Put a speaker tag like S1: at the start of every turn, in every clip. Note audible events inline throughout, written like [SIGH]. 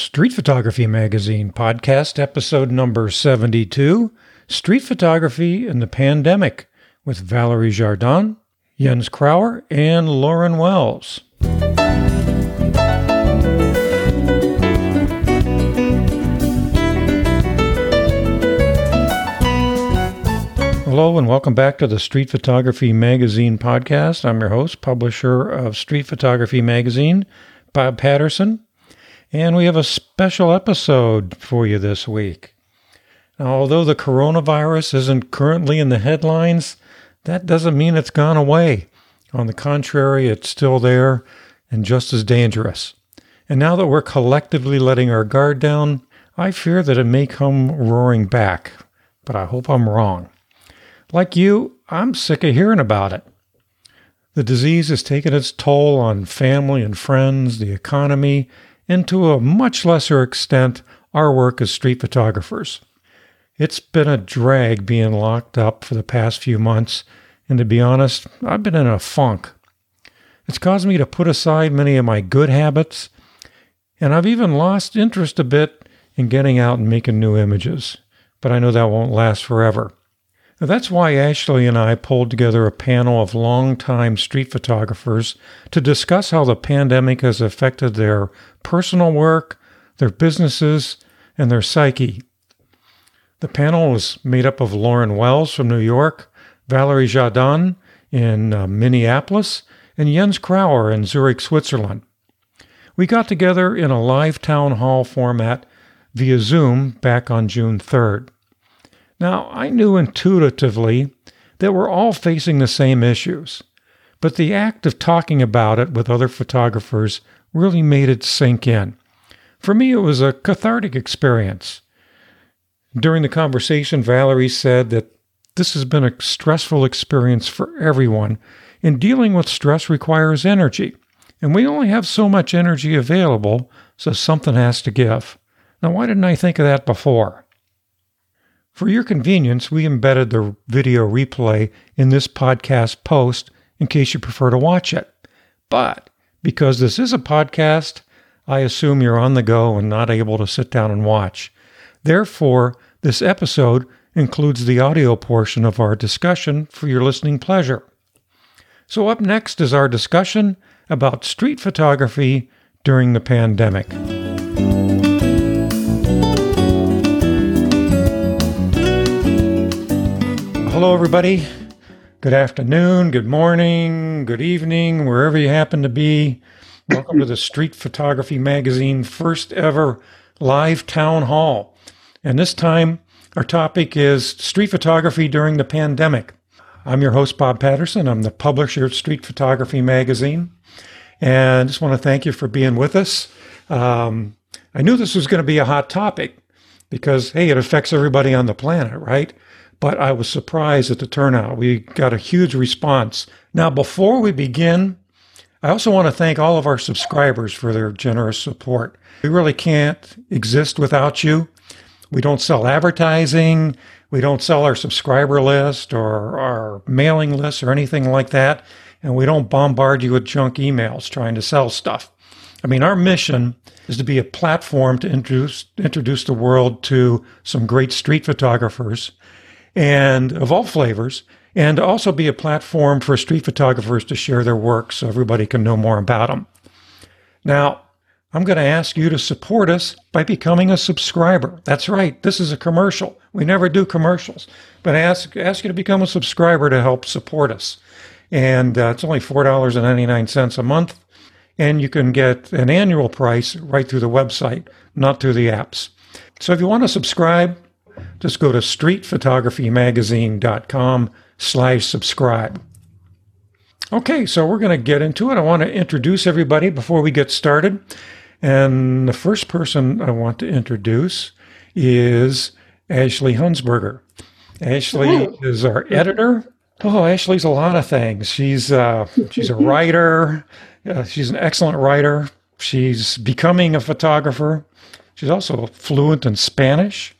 S1: Street Photography Magazine podcast, episode number 72 Street Photography in the Pandemic with Valerie Jardin, Jens Krauer, and Lauren Wells. Hello, and welcome back to the Street Photography Magazine podcast. I'm your host, publisher of Street Photography Magazine, Bob Patterson. And we have a special episode for you this week. Now, although the coronavirus isn't currently in the headlines, that doesn't mean it's gone away. On the contrary, it's still there and just as dangerous. And now that we're collectively letting our guard down, I fear that it may come roaring back, but I hope I'm wrong. Like you, I'm sick of hearing about it. The disease has taken its toll on family and friends, the economy, and to a much lesser extent, our work as street photographers. It's been a drag being locked up for the past few months, and to be honest, I've been in a funk. It's caused me to put aside many of my good habits, and I've even lost interest a bit in getting out and making new images. But I know that won't last forever. Now, that's why Ashley and I pulled together a panel of longtime street photographers to discuss how the pandemic has affected their personal work, their businesses, and their psyche. The panel was made up of Lauren Wells from New York, Valerie Jardin in uh, Minneapolis, and Jens Krauer in Zurich, Switzerland. We got together in a live town hall format via Zoom back on June 3rd. Now, I knew intuitively that we're all facing the same issues, but the act of talking about it with other photographers really made it sink in. For me, it was a cathartic experience. During the conversation, Valerie said that this has been a stressful experience for everyone, and dealing with stress requires energy. And we only have so much energy available, so something has to give. Now, why didn't I think of that before? For your convenience, we embedded the video replay in this podcast post in case you prefer to watch it. But because this is a podcast, I assume you're on the go and not able to sit down and watch. Therefore, this episode includes the audio portion of our discussion for your listening pleasure. So, up next is our discussion about street photography during the pandemic. Hello, everybody. Good afternoon, good morning, good evening, wherever you happen to be. Welcome to the Street Photography Magazine first ever live town hall. And this time, our topic is street photography during the pandemic. I'm your host, Bob Patterson. I'm the publisher of Street Photography Magazine. And I just want to thank you for being with us. Um, I knew this was going to be a hot topic because, hey, it affects everybody on the planet, right? But I was surprised at the turnout. We got a huge response. Now, before we begin, I also want to thank all of our subscribers for their generous support. We really can't exist without you. We don't sell advertising. We don't sell our subscriber list or our mailing list or anything like that. And we don't bombard you with junk emails trying to sell stuff. I mean, our mission is to be a platform to introduce, introduce the world to some great street photographers and of all flavors, and also be a platform for street photographers to share their work so everybody can know more about them. Now, I'm going to ask you to support us by becoming a subscriber. That's right, this is a commercial. We never do commercials, but I ask, ask you to become a subscriber to help support us. And uh, it's only $4.99 a month, and you can get an annual price right through the website, not through the apps. So if you want to subscribe, just go to streetphotographymagazine.com slash subscribe. Okay, so we're going to get into it. I want to introduce everybody before we get started. And the first person I want to introduce is Ashley Hunsberger. Ashley is our editor. Oh, Ashley's a lot of things. She's uh, she's a writer. Uh, she's an excellent writer. She's becoming a photographer. She's also fluent in Spanish.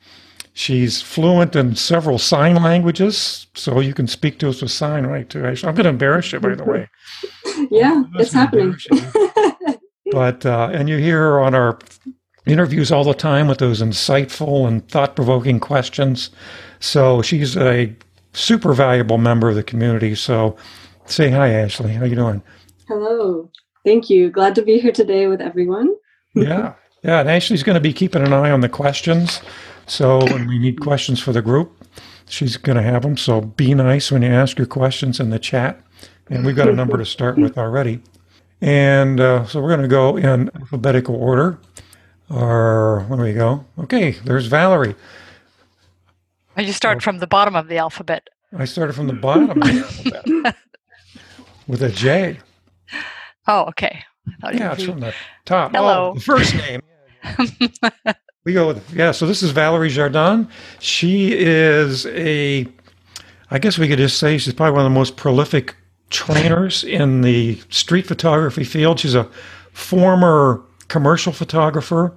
S1: She's fluent in several sign languages, so you can speak to us with sign right too. I'm going to embarrass you, by the way. [LAUGHS]
S2: yeah, it's happening. [LAUGHS]
S1: but uh, and you hear her on our interviews all the time with those insightful and thought provoking questions. So she's a super valuable member of the community. So say hi, Ashley. How you doing?
S2: Hello. Thank you. Glad to be here today with everyone.
S1: yeah. [LAUGHS] Yeah. And Ashley's going to be keeping an eye on the questions. So when we need questions for the group, she's going to have them. So be nice when you ask your questions in the chat. And we've got a number to start with already. And uh, so we're going to go in alphabetical order. Or where we go? Okay, there's Valerie.
S3: You start oh. from the bottom of the alphabet.
S1: I started from the bottom of the alphabet [LAUGHS] with a J.
S3: Oh, okay.
S1: Yeah, it's from the top.
S3: Hello.
S1: Oh, the first name. [LAUGHS] we go with, yeah, so this is Valerie Jardin. She is a, I guess we could just say she's probably one of the most prolific trainers in the street photography field. She's a former commercial photographer.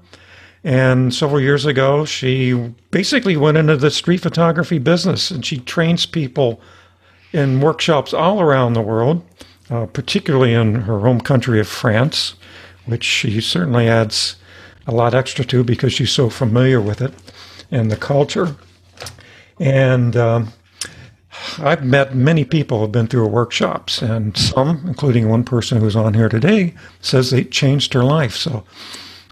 S1: And several years ago, she basically went into the street photography business and she trains people in workshops all around the world, uh, particularly in her home country of France, which she certainly adds a lot extra to because she's so familiar with it and the culture. And um, I've met many people who've been through her workshops, and some, including one person who's on here today, says they changed her life. So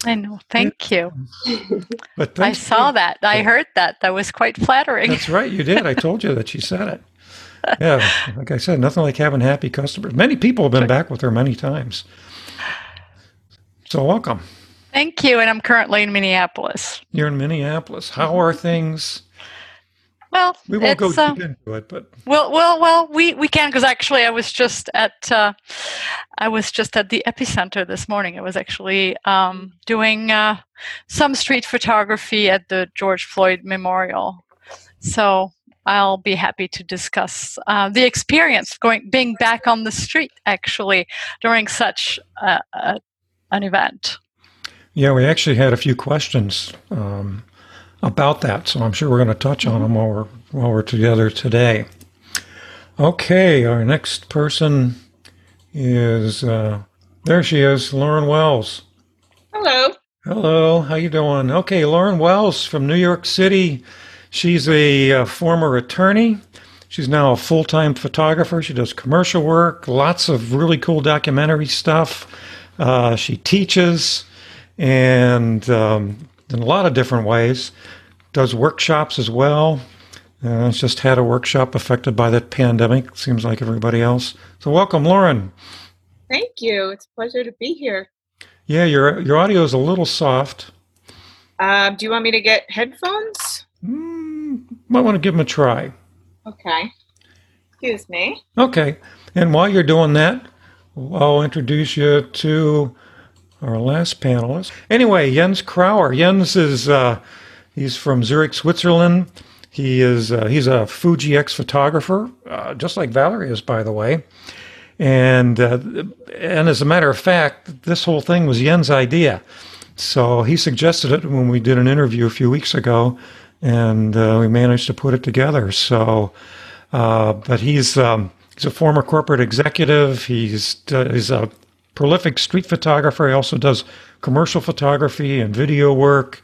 S3: I know. Thank you. [LAUGHS] but I saw that. I heard that. That was quite flattering.
S1: That's right. You did. I told you that she said it. [LAUGHS] Yeah. Like I said, nothing like having happy customers. Many people have been back with her many times. So welcome.
S3: Thank you. And I'm currently in Minneapolis.
S1: You're in Minneapolis. How are things
S3: well,
S1: we won't go uh, deep into it, but
S3: well, well, well, we we can because actually I was just at uh, I was just at the epicenter this morning. I was actually um, doing uh, some street photography at the George Floyd Memorial, so I'll be happy to discuss uh, the experience going being back on the street actually during such an event.
S1: Yeah, we actually had a few questions. Um, about that. So I'm sure we're going to touch on them while we're while we're together today. Okay, our next person is uh, there. She is, Lauren Wells.
S4: Hello.
S1: Hello. How you doing? Okay, Lauren Wells from New York City. She's a, a uh, former attorney. She's now a full time photographer. She does commercial work, lots of really cool documentary stuff. Uh, she teaches and um, in a lot of different ways. Does workshops as well. Uh, it's just had a workshop affected by the pandemic, seems like everybody else. So, welcome, Lauren.
S4: Thank you. It's a pleasure to be here.
S1: Yeah, your your audio is a little soft.
S4: Uh, do you want me to get headphones?
S1: Mm, might want to give them a try.
S4: Okay. Excuse me.
S1: Okay. And while you're doing that, I'll introduce you to our last panelist. Anyway, Jens Krauer. Jens is uh, he's from Zurich, Switzerland. He is uh, he's a Fuji X photographer, uh, just like Valerie is, by the way. And uh, and as a matter of fact, this whole thing was Jens' idea. So he suggested it when we did an interview a few weeks ago, and uh, we managed to put it together. So, uh, but he's um, he's a former corporate executive. He's he's a prolific street photographer. He also does commercial photography and video work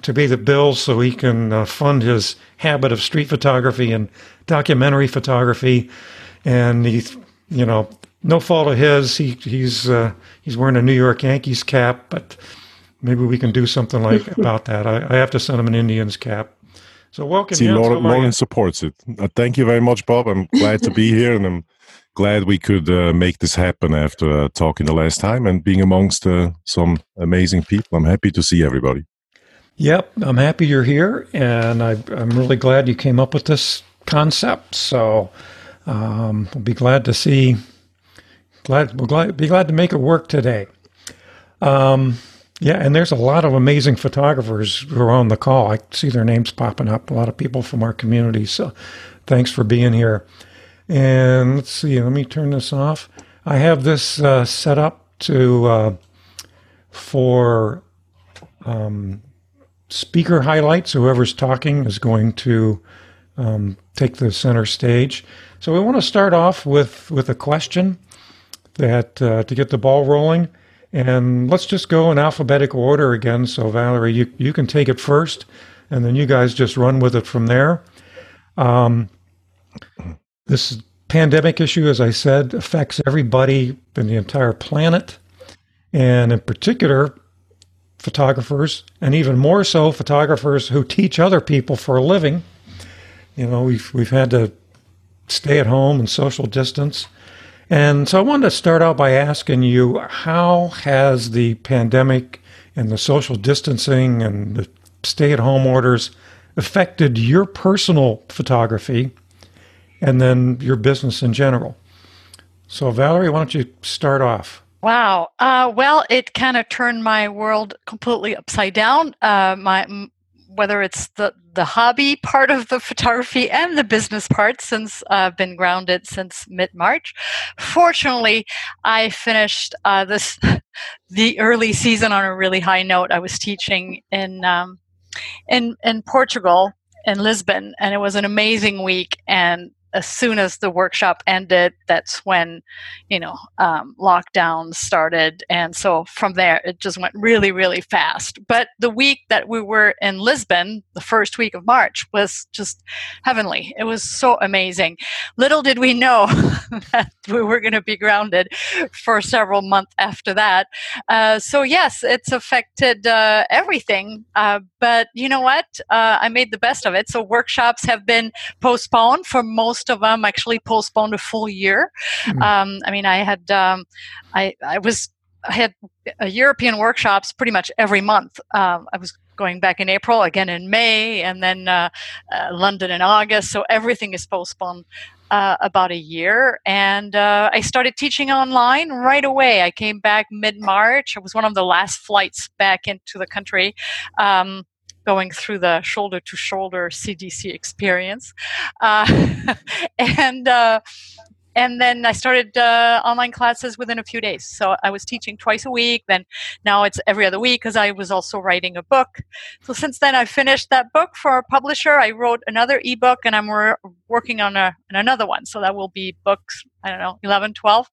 S1: to pay the bills so he can uh, fund his habit of street photography and documentary photography. And he's, you know, no fault of his. He he's uh, he's wearing a New York Yankees cap, but maybe we can do something like [LAUGHS] about that. I, I have to send him an Indians cap. So welcome.
S5: See, Lauren, Lauren supports it. Uh, thank you very much, Bob. I'm glad to be here, and I'm glad we could uh, make this happen after uh, talking the last time and being amongst uh, some amazing people. I'm happy to see everybody.
S1: Yep, I'm happy you're here, and I, am really glad you came up with this concept. So um, we'll be glad to see. Glad we'll glad, be glad to make it work today. Um, yeah, and there's a lot of amazing photographers who are on the call. I see their names popping up. A lot of people from our community. So thanks for being here. And let's see, let me turn this off. I have this uh, set up to uh, for um, speaker highlights. Whoever's talking is going to um, take the center stage. So we want to start off with with a question that uh, to get the ball rolling, And let's just go in alphabetical order again. So, Valerie, you, you can take it first, and then you guys just run with it from there. Um, this pandemic issue, as I said, affects everybody in the entire planet, and in particular, photographers, and even more so, photographers who teach other people for a living. You know, we've we've had to stay at home and social distance. And so I wanted to start out by asking you how has the pandemic and the social distancing and the stay at home orders affected your personal photography and then your business in general? So, Valerie, why don't you start off?
S3: Wow. Uh, well, it kind of turned my world completely upside down. Uh, my whether it's the the hobby part of the photography and the business part since I've been grounded since mid March. Fortunately, I finished uh, this [LAUGHS] the early season on a really high note. I was teaching in um, in in Portugal in Lisbon, and it was an amazing week. And as soon as the workshop ended, that's when, you know, um, lockdown started. And so from there, it just went really, really fast. But the week that we were in Lisbon, the first week of March, was just heavenly. It was so amazing. Little did we know [LAUGHS] that we were going to be grounded for several months after that. Uh, so, yes, it's affected uh, everything. Uh, but you know what? Uh, I made the best of it. So, workshops have been postponed for most most of them actually postponed a full year. Mm-hmm. Um, I mean, I had um, I I was I had European workshops pretty much every month. Um, I was going back in April, again in May, and then uh, uh, London in August. So everything is postponed uh, about a year. And uh, I started teaching online right away. I came back mid March. It was one of the last flights back into the country. Um, going through the shoulder to shoulder CDC experience. Uh, [LAUGHS] and uh, and then I started uh, online classes within a few days. So I was teaching twice a week. Then now it's every other week because I was also writing a book. So since then, I finished that book for a publisher. I wrote another ebook, and I'm re- working on a, another one. So that will be books. I don't know, 11, 12.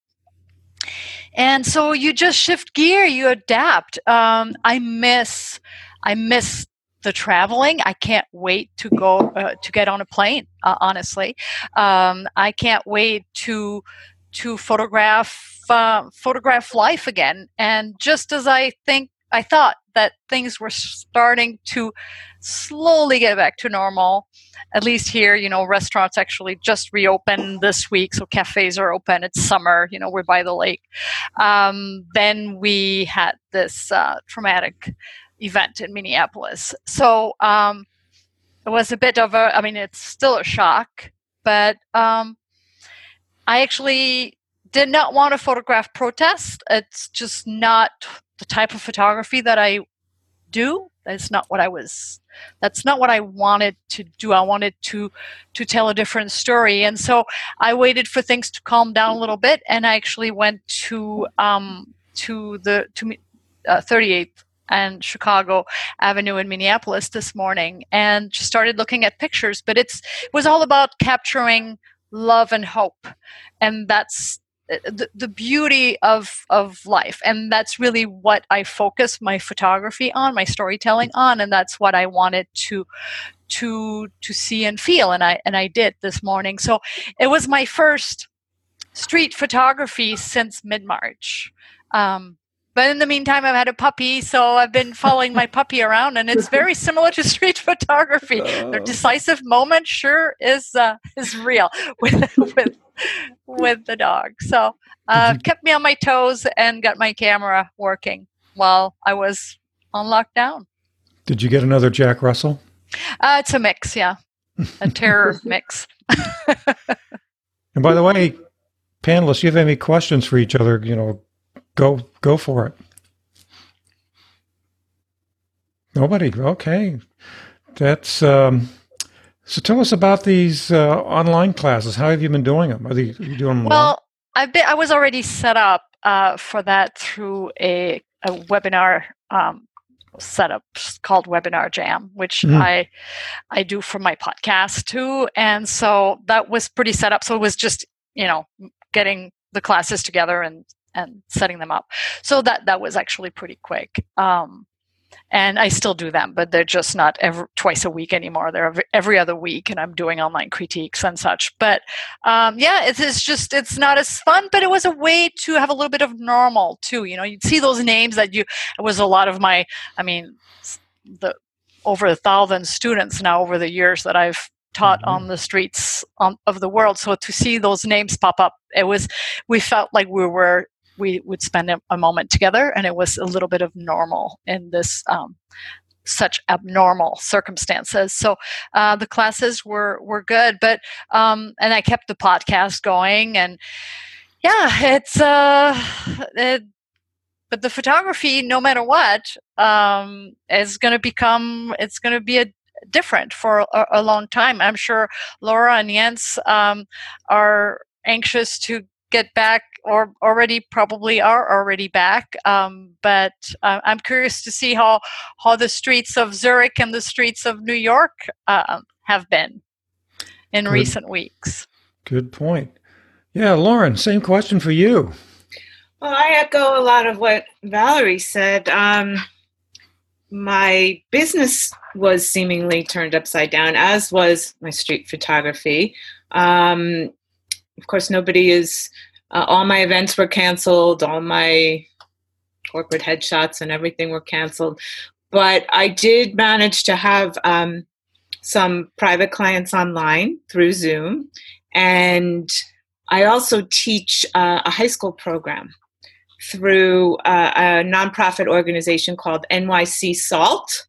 S3: And so you just shift gear, you adapt. Um, I miss, I miss the traveling. I can't wait to go uh, to get on a plane. Uh, honestly, um, I can't wait to to photograph uh, photograph life again. And just as I think I thought that things were starting to slowly get back to normal. At least here, you know, restaurants actually just reopened this week, so cafes are open. It's summer, you know, we're by the lake. Um, then we had this uh, traumatic event in Minneapolis. So um, it was a bit of a, I mean, it's still a shock, but um, I actually did not want to photograph protest. It's just not the type of photography that I do. That's not what I was. That's not what I wanted to do. I wanted to to tell a different story, and so I waited for things to calm down a little bit, and I actually went to um, to the to uh, 38th and Chicago Avenue in Minneapolis this morning and just started looking at pictures. But it's it was all about capturing love and hope, and that's uh, the, the beauty of of life. And that's really what i focus my photography on my storytelling on and that's what i wanted to to to see and feel. And i and i did this morning. So it was my first street photography since mid-march. Um, but in the meantime, I've had a puppy, so I've been following my puppy around, and it's very [LAUGHS] similar to street photography. The oh. decisive moment sure is uh, is real [LAUGHS] with with with the dog. So uh, kept me on my toes and got my camera working while I was on lockdown.
S1: Did you get another Jack Russell?
S3: Uh, it's a mix, yeah, a terror [LAUGHS] mix.
S1: and by the way, panelists, you have any questions for each other? You know, Go go for it. Nobody. Okay. That's um, so. Tell us about these uh, online classes. How have you been doing them? Are, they, are you doing them
S3: well? I've been. I was already set up uh, for that through a, a webinar um, setup called Webinar Jam, which mm. I I do for my podcast too, and so that was pretty set up. So it was just you know getting the classes together and and setting them up. So that that was actually pretty quick. Um, and I still do them, but they're just not every, twice a week anymore. They're every, every, other week, and I'm doing online critiques and such. But um, yeah, it's, it's, just it's not as fun, but it was a way to have a little bit of normal too. You know, you'd see those names that you. It was a lot of my. I mean, the over a thousand students now over the years that I've taught mm-hmm. on the streets on, of the world. So to see those names pop up, it was we felt like we were we would spend a, moment together, and it was a little bit of normal in this. Um, such abnormal circumstances. So uh, the classes were were good, but um, and I kept the podcast going, and yeah, it's uh, it, but the photography, no matter what, um, is going to become it's going to be a different for a, a, long time. I'm sure Laura and Jens um, are anxious to get back or already probably are already back um, but uh, i'm curious to see how how the streets of zurich and the streets of new york uh, have been in good. recent weeks.
S1: Good point. Yeah lauren same question for you.
S4: Well i echo a lot of what valerie said. Um, my business was seemingly turned upside down as was my street photography. Um, of course, nobody is. Uh, all my events were canceled. All my corporate headshots and everything were canceled. But I did manage to have um, some private clients online through Zoom, and I also teach uh, a high school program through uh, a nonprofit organization called NYC SALT.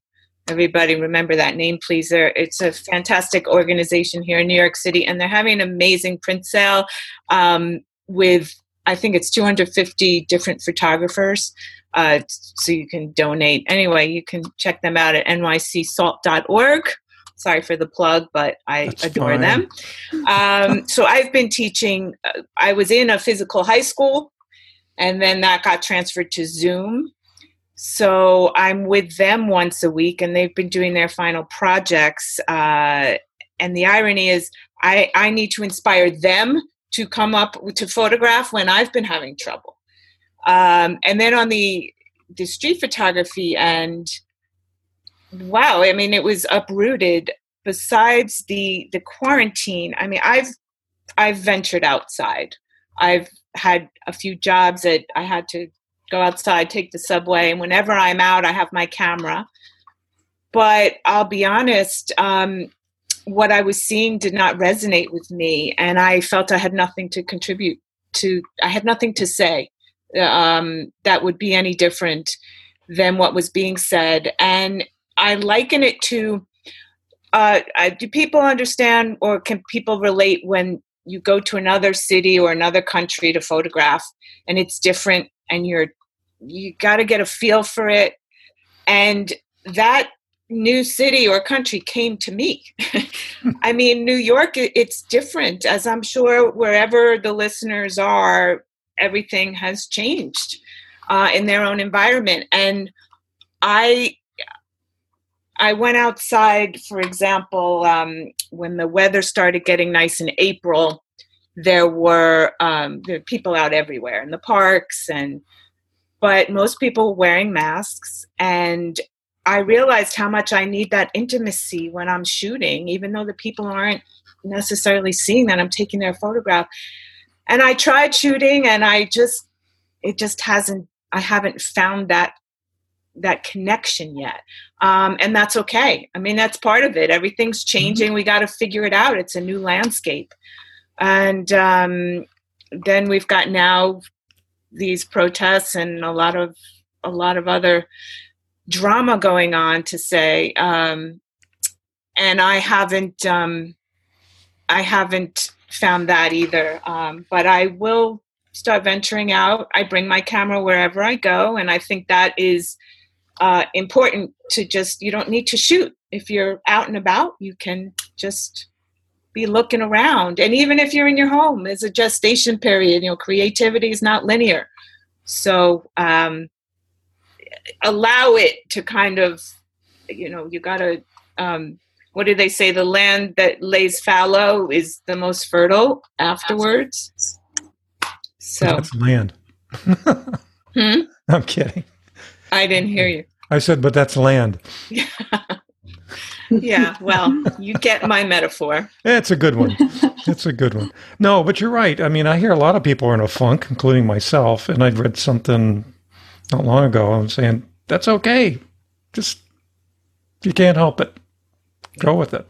S4: Everybody remember that name, please. There, it's a fantastic organization here in New York City, and they're having an amazing print sale um, with I think it's 250 different photographers. Uh, so you can donate. Anyway, you can check them out at nycsalt.org. Sorry for the plug, but I That's adore fine. them. Um, so I've been teaching. Uh, I was in a physical high school, and then that got transferred to Zoom. So I'm with them once a week, and they've been doing their final projects. Uh, and the irony is, I, I need to inspire them to come up to photograph when I've been having trouble. Um, and then on the the street photography end, wow, I mean, it was uprooted. Besides the the quarantine, I mean, I've I've ventured outside. I've had a few jobs that I had to go outside, take the subway, and whenever I'm out, I have my camera. But I'll be honest, um, what I was seeing did not resonate with me, and I felt I had nothing to contribute to. I had nothing to say um, that would be any different than what was being said, and I liken it to. Uh, do people understand, or can people relate when you go to another city or another country to photograph, and it's different, and you're you got to get a feel for it. And that new city or country came to me. [LAUGHS] I mean new york it's different. As i'm sure wherever the listeners are everything has changed uh, in their own environment. And i i went outside for example um, when the weather started getting nice in april there were um, there were people out everywhere in the parks and but most people wearing masks and I realized how much I need that intimacy when I'm shooting, even though the people aren't necessarily seeing that I'm taking their photograph. And I tried shooting and I just it just hasn't I haven't found that that connection yet. Um, and that's okay. I mean, that's part of it. Everything's mm-hmm. changing. We got to figure it out. It's a new landscape. And um, then we've got now these protests and a lot of a lot of other drama going on to say um, and i haven't um, i haven't found that either. Um, but i will start venturing out. I bring my camera wherever i go and i think that is uh, important to just you don't need to shoot. If you're out and about you can just be looking around. And even if you're in your home, there's a gestation period. You know, creativity is not linear. So um, allow it to kind of, you know, you got to, um, what do they say? The land that lays fallow is the most fertile afterwards. So
S1: that's land.
S4: Hmm? [LAUGHS]
S1: I'm kidding.
S4: I didn't hear you.
S1: I said, but that's land. [LAUGHS]
S4: yeah, well, you get my metaphor.
S1: It's a good one. [LAUGHS] It's a good one. No, but you're right. I mean, I hear a lot of people are in a funk, including myself. And I'd read something not long ago. I'm saying that's okay. Just you can't help it. Go with it.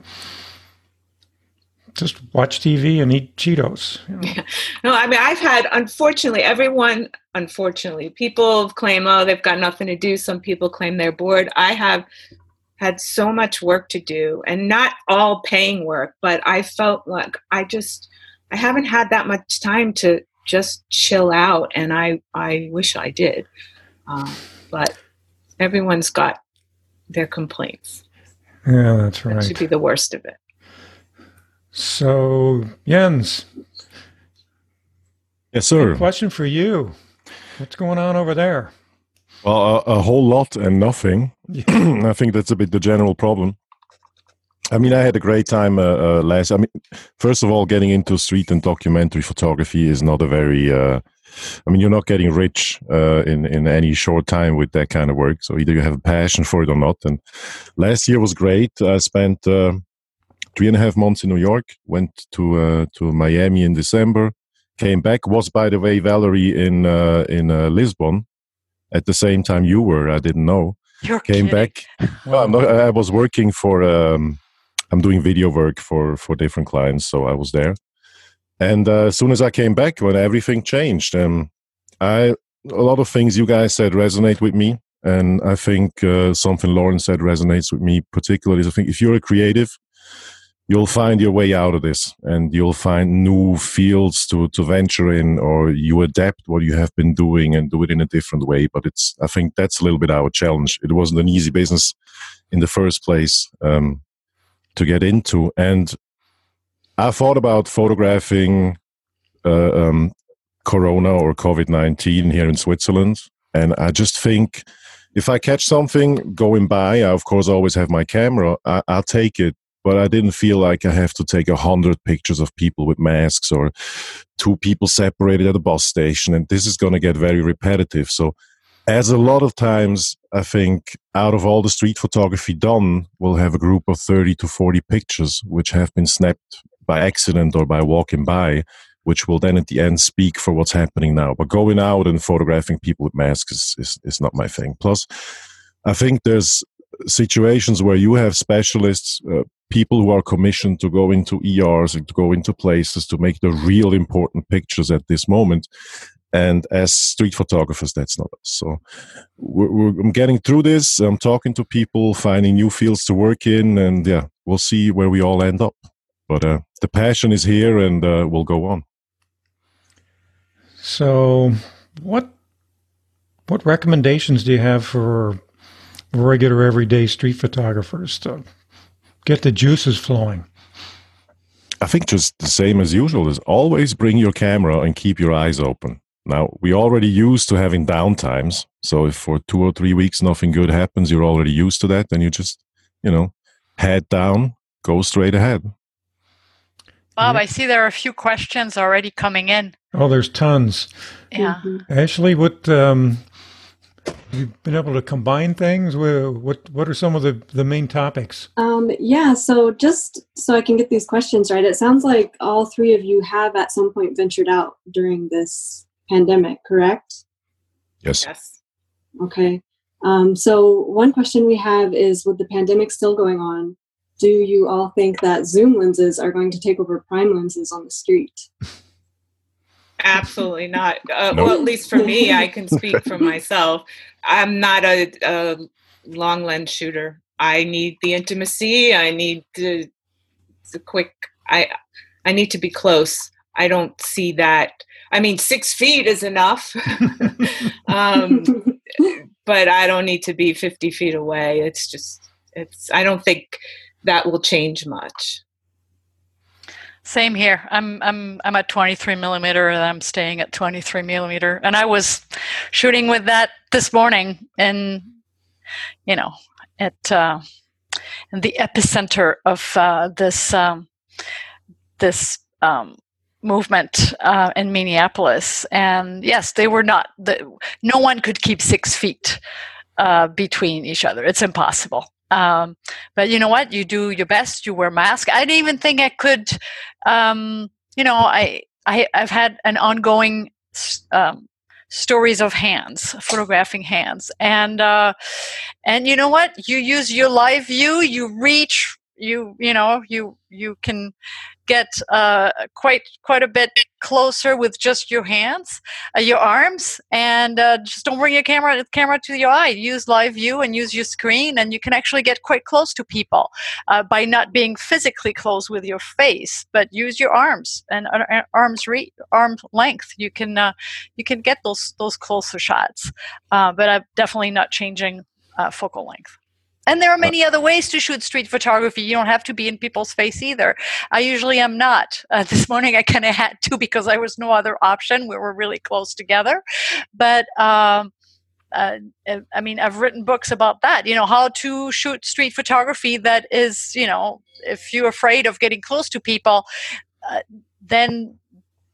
S1: Just watch TV and eat Cheetos. you [LAUGHS] know.
S4: No, I mean, I've had, unfortunately, everyone, unfortunately, people claim, oh, they've got nothing to do. Some people claim they're bored. I have had so much work to do and not all paying work, but I felt like I just, I haven't had that much time to just chill out. And I, I wish I did. Um, but everyone's got their complaints.
S1: Yeah, that's
S4: That should be the worst of it.
S1: So, Jens,
S5: Yes, sir.
S1: question for you. What's going on over there?
S5: Well, a, a whole lot and nothing. [CLEARS THROAT] I think that's a bit the general problem. I mean, I had a great time uh, uh, last. I mean, first of all, getting into street and documentary photography is not a very. Uh, I mean, you're not getting rich uh, in in any short time with that kind of work. So either you have a passion for it or not. And last year was great. I spent uh, three and a half months in New York. Went to uh, to Miami in December. Came back. Was by the way, Valerie in uh, in uh, Lisbon at the same time you were. I didn't know.
S3: You're
S5: Came
S3: kidding.
S5: back. Well, I'm not, I was working for. Um, I'm doing video work for for different clients, so I was there. And uh, as soon as I came back, when everything changed, um, I a lot of things you guys said resonate with me, and I think uh, something Lauren said resonates with me particularly. I think if you're a creative, you'll find your way out of this, and you'll find new fields to to venture in, or you adapt what you have been doing and do it in a different way. But it's I think that's a little bit our challenge. It wasn't an easy business in the first place. Um, to get into. And I thought about photographing uh, um, Corona or COVID 19 here in Switzerland. And I just think if I catch something going by, I of course always have my camera, I, I'll take it. But I didn't feel like I have to take a hundred pictures of people with masks or two people separated at a bus station. And this is going to get very repetitive. So as a lot of times i think out of all the street photography done we'll have a group of 30 to 40 pictures which have been snapped by accident or by walking by which will then at the end speak for what's happening now but going out and photographing people with masks is, is, is not my thing plus i think there's situations where you have specialists uh, people who are commissioned to go into ers and to go into places to make the real important pictures at this moment. And as street photographers that's not us. So we're, we're, i'm getting through this. I'm talking to people finding new fields to work in and yeah we'll see where we all end up. But uh, the passion is here and uh, we'll go on.
S1: So, what what recommendations do you have for regular everyday street photographers to get the juices flowing?
S5: i think just the same as usual is always bring your camera and keep your eyes open now we already used to having downtimes so if for two or three weeks nothing good happens you're already used to that then you just you know head down go straight ahead
S3: Bob, I see there are a few questions already coming in.
S1: Oh, there's tons.
S3: Yeah.
S1: Ashley, what um, you've been able to combine things? Wha- What what are some of the, the main topics?
S2: Um, yeah, so just so I can get these questions right, it sounds like all three of you have at some point ventured out during this pandemic, correct?
S5: yes
S4: Yes.
S2: Okay. Um, so one question we have is with the pandemic still going on, do you all think that zoom lenses are going to take over prime lenses on the street? [LAUGHS]
S4: Absolutely not. Uh,
S5: Nope.
S4: Well, at least for me, I can [LAUGHS] speak for myself. I'm not a, a long lens shooter. I need the intimacy. I need the, the quick. I I need to be close. I don't see that. I mean, six feet is enough, [LAUGHS] um, but I don't need to be fifty feet away. It's just. It's. I don't think that will change much.
S3: Same here. I'm I'm I'm at 23 millimeter, and I'm staying at 23 millimeter. And I was shooting with that this morning, and you know, at uh, in the epicenter of uh, this um, this um, movement uh, in Minneapolis, and yes, they were not. The, no one could keep six feet uh, between each other. It's impossible. Um, but you know what? You do your best. You wear mask. I didn't even think I could. Um, you know, I, I I've had an ongoing um, stories of hands, photographing hands, and uh, and you know what? You use your live view. You reach. You you know you you can get uh, quite quite a bit closer with just your hands, uh, your arms, and uh, just don't bring your camera camera to your eye. Use live view and use your screen, and you can actually get quite close to people uh, by not being physically close with your face, but use your arms and uh, arms re- arm length. You can uh, you can get those those closer shots, but I'm definitely not changing focal length. And there are many other ways to shoot street photography. You don't have to be in people's face either. I usually am not. Uh, [LAUGHS] this morning I kind of had to because there was no other option. We were really close together. But um, uh, I mean, I've written books about that. You know, how to shoot street photography that is, you know, if you're afraid of getting close to people, uh, then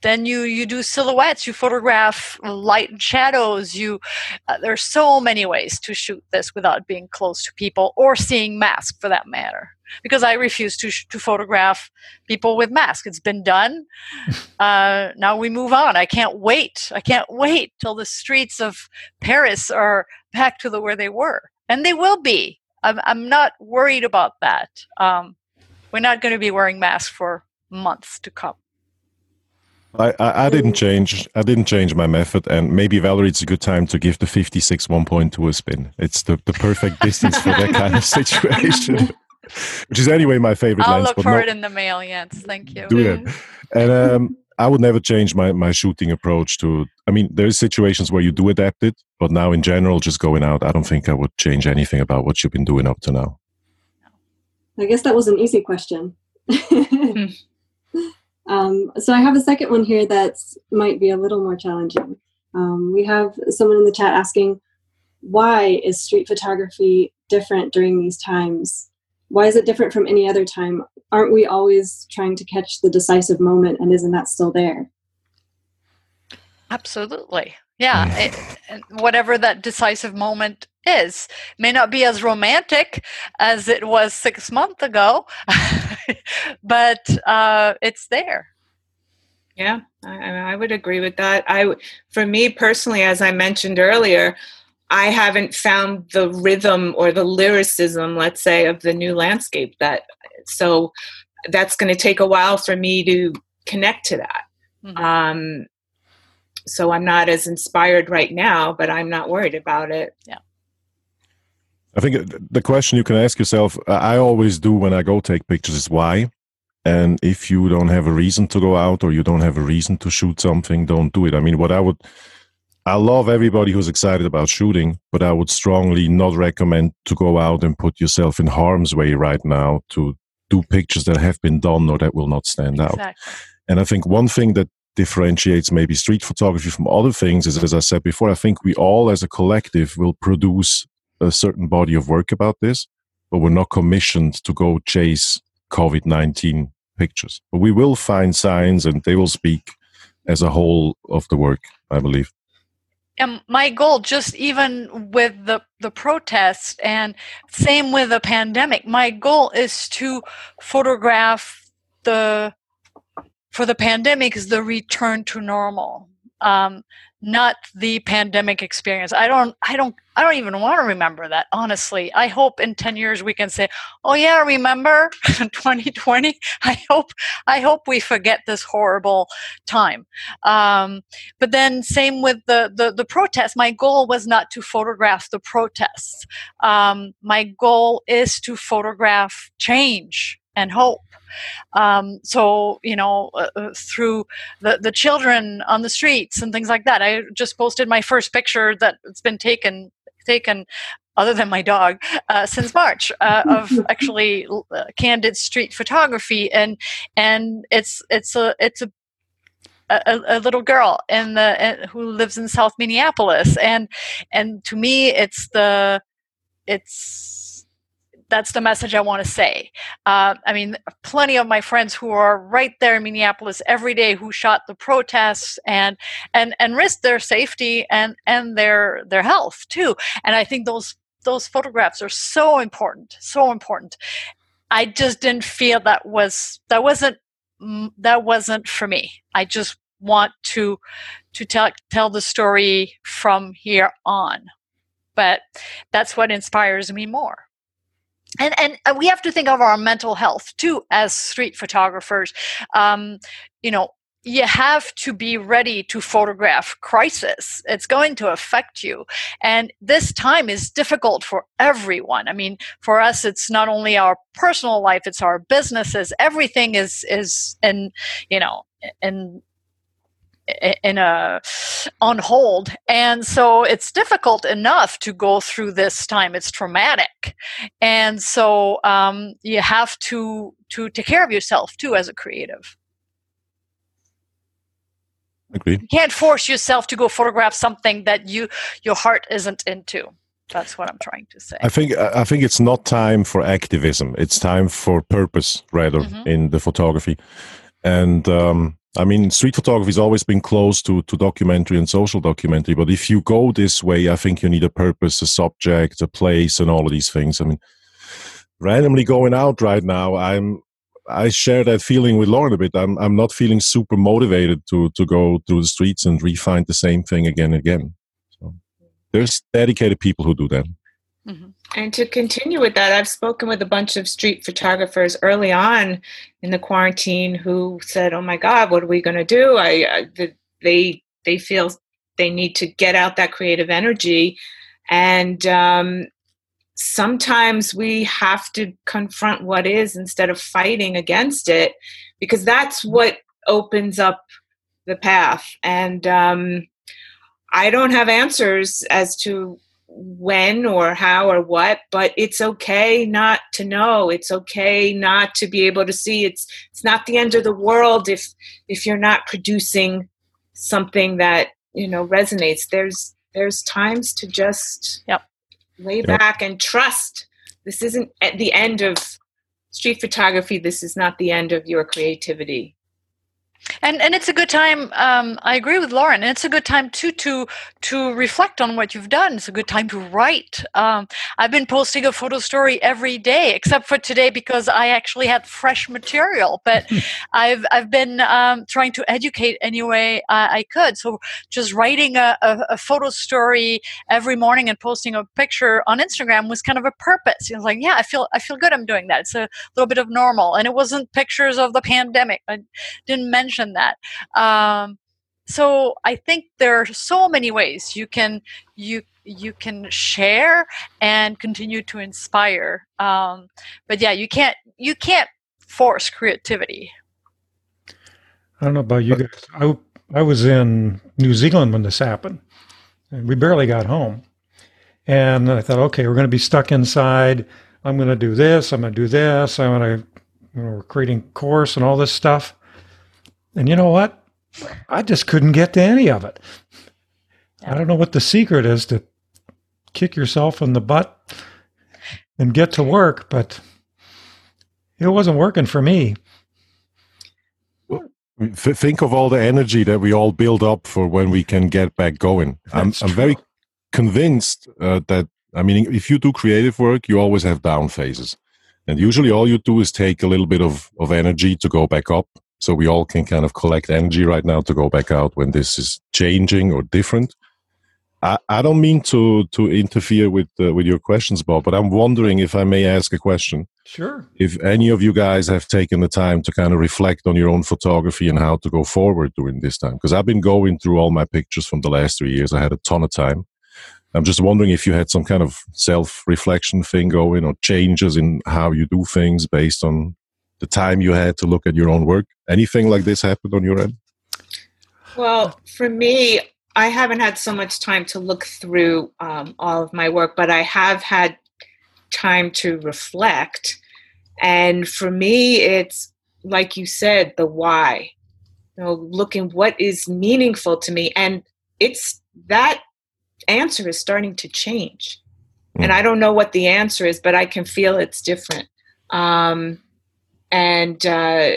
S3: then you you do silhouettes you photograph light and shadows you uh, there's so many ways to shoot this without being close to people or seeing masks for that matter. Because i refuse to to photograph people with masks. It's been done. [LAUGHS] Uh, now we move on. I can't wait. I can't wait till the streets of paris are back to the where they were. And they will be. I'm, I'm not worried about that. Um, we're not going to be wearing masks for months to come
S5: I, I, I, didn't change. I didn't change my method, and maybe Valerie, it's a good time to give the 56 1.2 a spin. It's the, the perfect distance for that kind of [LAUGHS] situation, which is anyway my favorite.
S3: I'll
S5: lens,
S3: look for it in the mail. Yes, thank you.
S5: Do it, and um, I would never change my my shooting approach to. I mean, there's situations where you do adapt it, but now in general, just going out, I don't think I would change anything about what you've been doing up to now.
S2: I guess that was an easy question. [LAUGHS] Um, so I have a second one here that might be a little more challenging. Um, we have someone in the chat asking, why is street photography different during these times? Why is it different from any other time? Aren't we always trying to catch the decisive moment and isn't that still there?
S3: Absolutely. Yeah. It, whatever that decisive moment is may not be as romantic as it was six months ago [LAUGHS] but uh, it's there
S4: yeah I, I would agree with that i for me personally as i mentioned earlier i haven't found the rhythm or the lyricism let's say of the new landscape that so that's going to take a while for me to connect to that mm-hmm. um, so i'm not as inspired right now but i'm not worried about it
S3: yeah
S5: I think the question you can ask yourself, I always do when I go take pictures, is why. And if you don't have a reason to go out or you don't have a reason to shoot something, don't do it. I mean, what I would, I love everybody who's excited about shooting, but I would strongly not recommend to go out and put yourself in harm's way right now to do pictures that have been done or that will not stand
S3: exactly.
S5: out. And I think one thing that differentiates maybe street photography from other things is, as I said before, I think we all as a collective will produce a certain body of work about this, but we're not commissioned to go chase COVID 19 pictures. But we will find signs and they will speak as a whole of the work, I believe.
S3: And my goal, just even with the, the protests and same with the pandemic, my goal is to photograph the for the pandemic is the return to normal. Um, not the pandemic experience. I don't I don't I don't even want to remember that honestly. I hope in 10 years we can say, "Oh yeah, remember [LAUGHS] 2020?" I hope I hope we forget this horrible time. Um, but then same with the the the protests. My goal was not to photograph the protests. Um, my goal is to photograph change and hope. Um, so you know, uh, uh, through the the children on the streets and things like that. I just posted my first picture that's been taken taken other than my dog, uh, since March uh, of [LAUGHS] actually uh, candid street photography, and and it's it's a it's a a, a, little girl in the who lives in South Minneapolis, and and to me, it's the it's that's the message I want to say. Uh, I mean, plenty of my friends who are right there in Minneapolis every day who shot the protests and and and risked their safety and and their their health too. And I think those those photographs are so important, so important. I just didn't feel that was that wasn't that wasn't for me. I just want to to tell tell the story from here on but that's what inspires me more and and uh, we have to think of our mental health too as street photographers. Um, you know you have to be ready to photograph crisis. It's going to affect you. And this time is difficult for everyone. I mean for us it's not only our personal life it's our businesses. Everything is is in you know in in a on hold and so it's difficult enough to go through this time it's traumatic and so um, you have to to take care of yourself too as a creative
S5: Agreed.
S3: you can't force yourself to go photograph something that you your heart isn't into that's what i'm trying to say
S5: I think I think it's not time for activism. It's time for purpose, rather,
S3: Mhm.
S5: in the photography. And um, I mean, street photography has always been close to to documentary and social documentary. But if you go this way, I think you need a purpose, a subject, a place, and all of these things. I mean, randomly going out right now, I'm. I share that feeling with Lauren a bit. I'm I'm not feeling super motivated to to go through the streets and re-find the same thing again and again. So there's dedicated people who do that.
S4: And to continue with that, I've spoken with a bunch of street photographers early on in the quarantine who said, "Oh my God, what are we going to do?" I, I the, they they feel they need to get out that creative energy, and um, sometimes we have to confront what is instead of fighting against it, because that's what opens up the path. And um, I don't have answers as to when or how or what but it's okay not to know. It's okay not to be able to see. It's it's not the end of the world if if you're not producing something that you know resonates. There's there's times to just
S3: Yep.
S4: lay
S5: Yep.
S4: back and trust. This isn't at the end of street photography. This is not the end of your creativity
S3: and and it's a good time um, i agree with lauren and it's a good time too to to reflect on what you've done. It's a good time to write. Um, i've been posting a photo story every day except for today because i actually had fresh material but [LAUGHS] i've i've been um, trying to educate any way I, I could. So just writing a, a, a photo story every morning and posting a picture on instagram was kind of a purpose. It was like yeah i feel i feel good i'm doing that. It's a little bit of normal and it wasn't pictures of the pandemic. I didn't mention that. Um, so I think there are so many ways you can you you can share and continue to inspire. Um, but yeah, you can't you can't force creativity.
S1: I don't know about you guys. I, I was in New Zealand when this happened, and we barely got home. And I thought, okay, we're going to be stuck inside. I'm going to do this. I'm going to do this. I'm going to, you know, we're creating course and all this stuff. And you know what? I just couldn't get to any of it. I don't know what the secret is to kick yourself in the butt and get to work, but it wasn't working for me.
S5: Think of all the energy that we all build up for when we can get back going. I'm, I'm very convinced uh, that, I mean, if you do creative work, you always have down phases. And usually all you do is take a little bit of, of energy to go back up. So we all can kind of collect energy right now to go back out when this is changing or different. I, I don't mean to, to interfere with, uh, with your questions, Bob, but I'm wondering if I may ask a question
S1: Sure.
S5: if any of you guys have taken the time to kind of reflect on your own photography and how to go forward during this time because i've been going through all my pictures from the last three years i had a ton of time i'm just wondering if you had some kind of self-reflection thing going or changes in how you do things based on the time you had to look at your own work anything like this happened on your end
S4: Well, for me, I haven't had so much time to look through um, all of my work, but I have had time to reflect. And for me, it's like you said, the why. You know, looking what is meaningful to me, and it's that answer is starting to change. and I don't know what the answer is, but I can feel it's different. Um, and uh,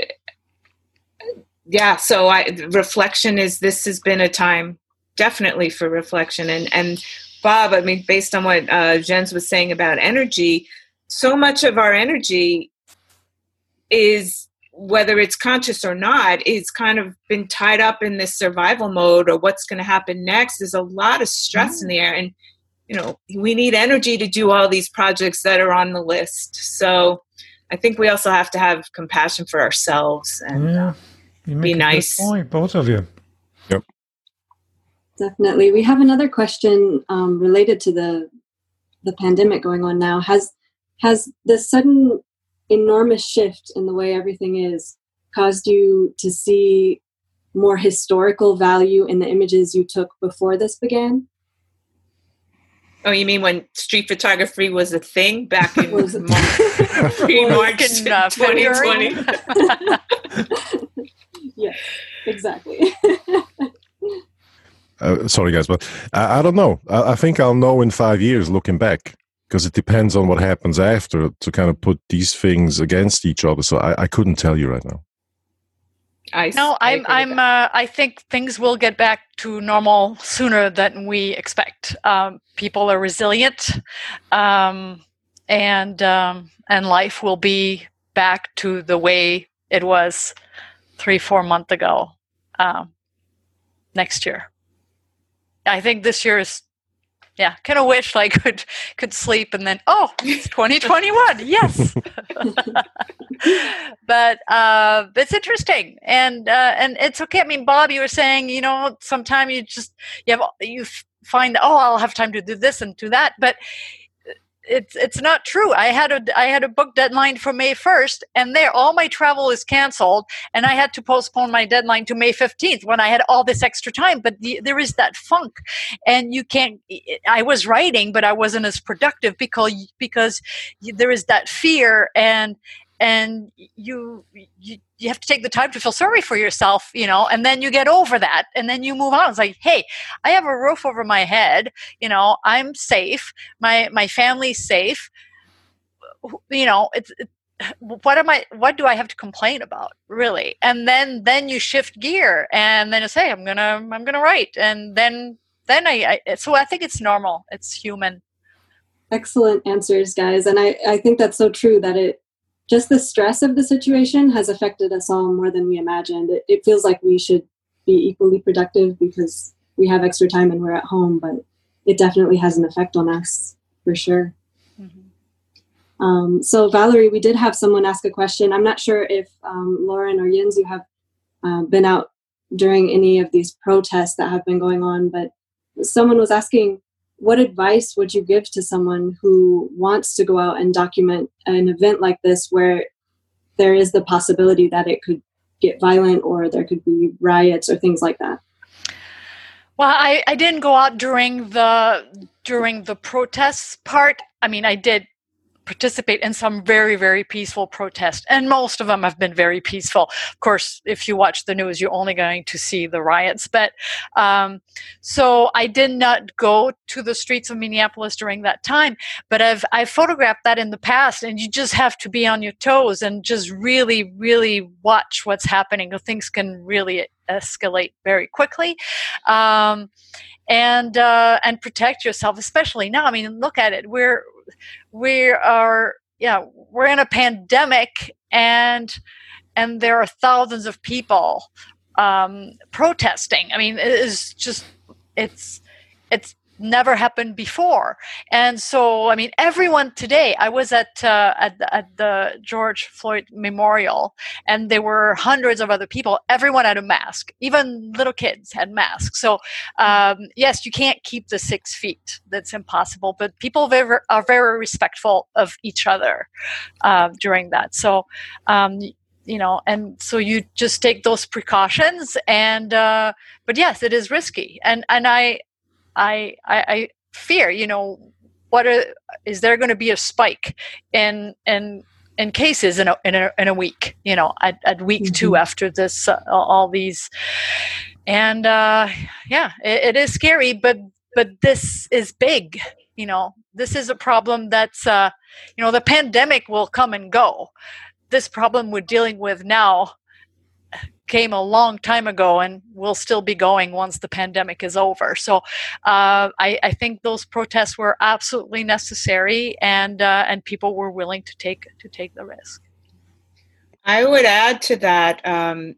S4: yeah, so I reflection is this has been a time definitely for reflection. And and Bob, I mean, based on what uh, Jens was saying about energy, so much of our energy is whether it's conscious or not is kind of been tied up in this survival mode or what's going to happen next. There's a lot of stress mm. in the air and you know we need energy to do all these projects that are on the list. So i think we also have to have compassion for ourselves and yeah, uh, be nice.
S1: point, both of you.
S5: Yep.
S2: Definitely. We have another question um, related to the the pandemic going on now. Has has the sudden enormous shift in the way everything is caused you to see more historical value in the images you took before this began?
S4: Oh, you mean when street photography was a thing back in [LAUGHS] March, [LAUGHS] March in, uh, [LAUGHS] 2020?
S2: yeah, exactly.
S5: uh, sorry, guys, but I, I don't know. I, I, think I'll know in five years looking back because it depends on what happens after to kind of put these things against each other. So I, I couldn't tell you right now.
S3: I no, I'm I'm uh, I think things will get back to normal sooner than we expect. Um, people are resilient, um, and um, and life will be back to the way it was three four months ago. Um, next year, I think this year is yeah kind of wish i could could sleep and then oh it's [LAUGHS] 2021 yes. [LAUGHS] But uh it's interesting and uh and it's okay i mean bob you were saying you know sometimes you just you have you find oh i'll have time to do this and do that but it's it's not true. I had a I had a book deadline for May 1st and there all my travel is canceled and I had to postpone my deadline to May 15th when I had all this extra time but the, there is that funk and you can't I was writing but I wasn't as productive because because there is that fear and and you, you you have to take the time to feel sorry for yourself you know and then you get over that and then you move on. It's like hey i have a roof over my head you know i'm safe my my family's safe. You know it's it, what am i what do i have to complain about really? And then then you shift gear and then you say i'm gonna i'm gonna write and then then I, I so i think it's normal. It's human.
S2: Excellent answers guys and i i think that's so true that it just the stress of the situation has affected us all more than we imagined. It, it, feels like we should be equally productive because we have extra time and we're at home, but it definitely has an effect on us for sure. Mm-hmm. Um, so, Valerie, we did have someone ask a question. I'm not sure if um, Lauren or Jens, you have uh, been out during any of these protests that have been going on, but someone was asking what advice would you give to someone who wants to go out and document an event like this where there is the possibility that it could get violent or there could be riots or things like that?
S3: Well i, I didn't go out during the during the protests part. I mean i did participate in some very, very peaceful protest. And most of them have been very peaceful. Of course, if you watch the news, you're only going to see the riots. But um, so I did not go to the streets of Minneapolis during that time, but I've, I've photographed that in the past. And you just have to be on your toes and just really, really watch what's happening. Things can really escalate very quickly. Um, and uh, and protect yourself, especially now. I mean, look at it. We're we are yeah we're in a pandemic and and there are thousands of people um, protesting. I mean, it is just it's it's never happened before. And so, I mean, everyone today, I was at, uh, at, the, at the George Floyd Memorial, and there were hundreds of other people. Everyone had a mask, even little kids had masks. So, um, yes, you can't keep the six feet. That's impossible. But people are very respectful of each other uh, during that. So, um, you know and so you just take those precautions and uh, but yes it is risky and and i I, I, I fear, you know, what are, is there going to be a spike in in in cases in a in a, in a week? You know, at, at week mm-hmm. two after this, uh, all these, and uh, yeah, it, it is scary, but but this is big. You know, this is a problem that's uh, you know the pandemic will come and go this problem we're dealing with now came a long time ago and will still be going once the pandemic is over. So uh, I, I, think those protests were absolutely necessary, and uh, and people were willing to take to take the risk.
S4: I would add to that. Um,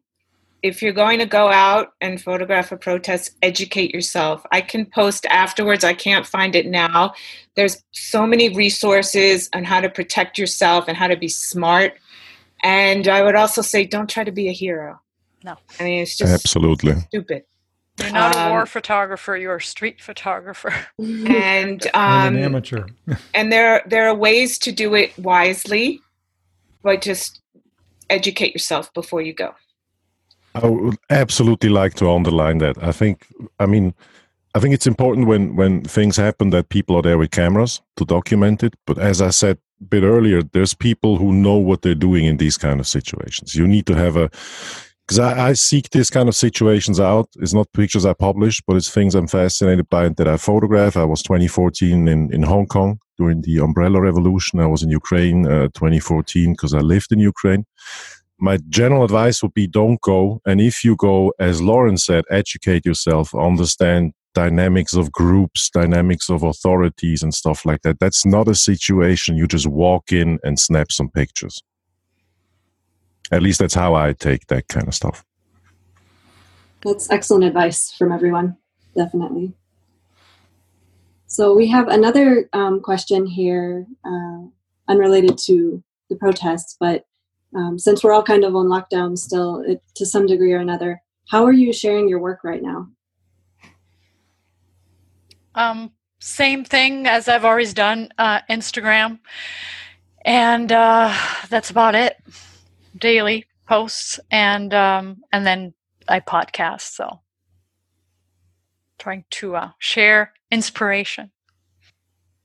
S4: if you're going to go out and photograph a protest, educate yourself. I can post afterwards. I can't find it now. There's so many resources on how to protect yourself and how to be smart. And I would also say, don't try to be a hero.
S3: No.
S4: I mean, it's just
S5: absolutely
S4: stupid.
S3: You're not um, a war photographer. You're a street photographer, [LAUGHS]
S4: and, um, [LAUGHS]
S1: and an amateur. [LAUGHS]
S4: and there there are ways to do it wisely, but just educate yourself before you go.
S5: I would absolutely like to underline that. I think, I mean, I think it's important when when things happen that people are there with cameras to document it. But as I said a bit earlier, there's people who know what they're doing in these kind of situations. You need to have a because I, I, seek these kind of situations out. It's not pictures I publish, but it's things I'm fascinated by and that I photograph. I was 2014 in, in Hong Kong during the Umbrella Revolution. I was in Ukraine uh, 2014 because I lived in Ukraine. My general advice would be don't go. And if you go, as Lauren said, educate yourself, understand dynamics of groups, dynamics of authorities and stuff like that. That's not a situation you just walk in and snap some pictures. At least that's how I take that kind of stuff.
S2: That's excellent advice from everyone, definitely. So we have another um, question here, uh, unrelated to the protests, but um, since we're all kind of on lockdown still, it, to some degree or another, how are you sharing your work right now?
S3: Um, same thing as I've always done, uh, Instagram, and uh, that's about it daily posts and um, and then I podcast. So trying to uh, share inspiration.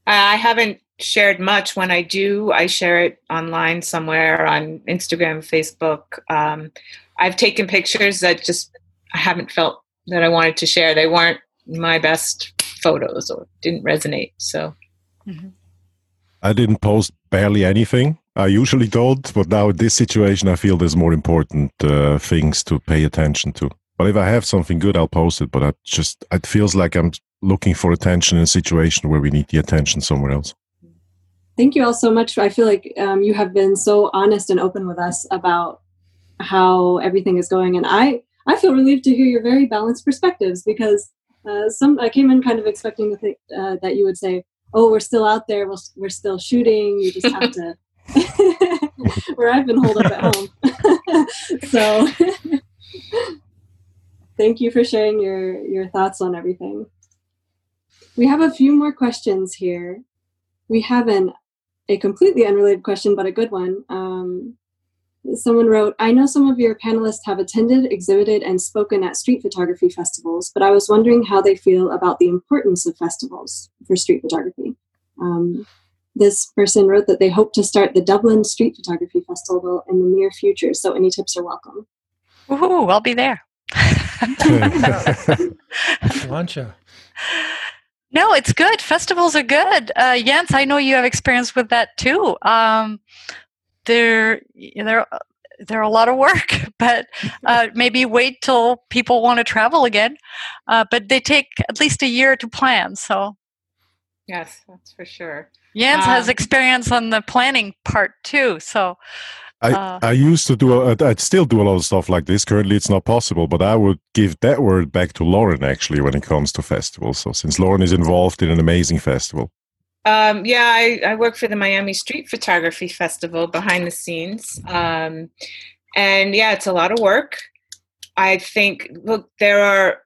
S4: I haven't shared much. When I do, I share it online somewhere on Instagram, Facebook. Um, I've taken pictures that just I haven't felt that I wanted to share. They weren't my best photos or didn't resonate. So mm-hmm.
S5: I didn't post barely anything. I usually don't, but now in this situation, I feel there's more important uh, things to pay attention to. But if I have something good, I'll post it. But I just, it feels like I'm looking for attention in a situation where we need the attention somewhere else.
S2: Thank you all so much. I feel like um, you have been so honest and open with us about how everything is going, and I I feel relieved to hear your very balanced perspectives because uh, some I came in kind of expecting think, uh, that you would say, "Oh, we're still out there. We're, still shooting. You just have to [LAUGHS] where I've been holed up at home. [LAUGHS] so [LAUGHS] thank you for sharing your your thoughts on everything. We have a few more questions here. We have an a completely unrelated question, but a good one. Um, someone wrote, I know some of your panelists have attended, exhibited, and spoken at street photography festivals, but I was wondering how they feel about the importance of festivals for street photography. Um, this person wrote that they hope to start the Dublin Street Photography Festival in the near future. So any tips are welcome.
S3: Ooh, I'll be there.
S1: Launcha. [LAUGHS]
S3: No, it's good. Festivals are good. Uh, Jens, I know you have experience with that too. Um, they're they're they're a lot of work, [LAUGHS] but [LAUGHS] uh, maybe wait till people want to travel again. Uh, but they take at least a year to plan. So,
S4: yes, that's for sure.
S3: Jens um, has experience on the planning part too. So
S5: I, uh, I used to do, I still do a lot of stuff like this. Currently, it's not possible, but I would give that word back to Lauren actually when it comes to festivals. So, since Lauren is involved in an amazing festival.
S4: Um, yeah, I, I, work for the Miami Street Photography Festival behind the scenes. Um, and yeah, it's a lot of work. I think, look, there are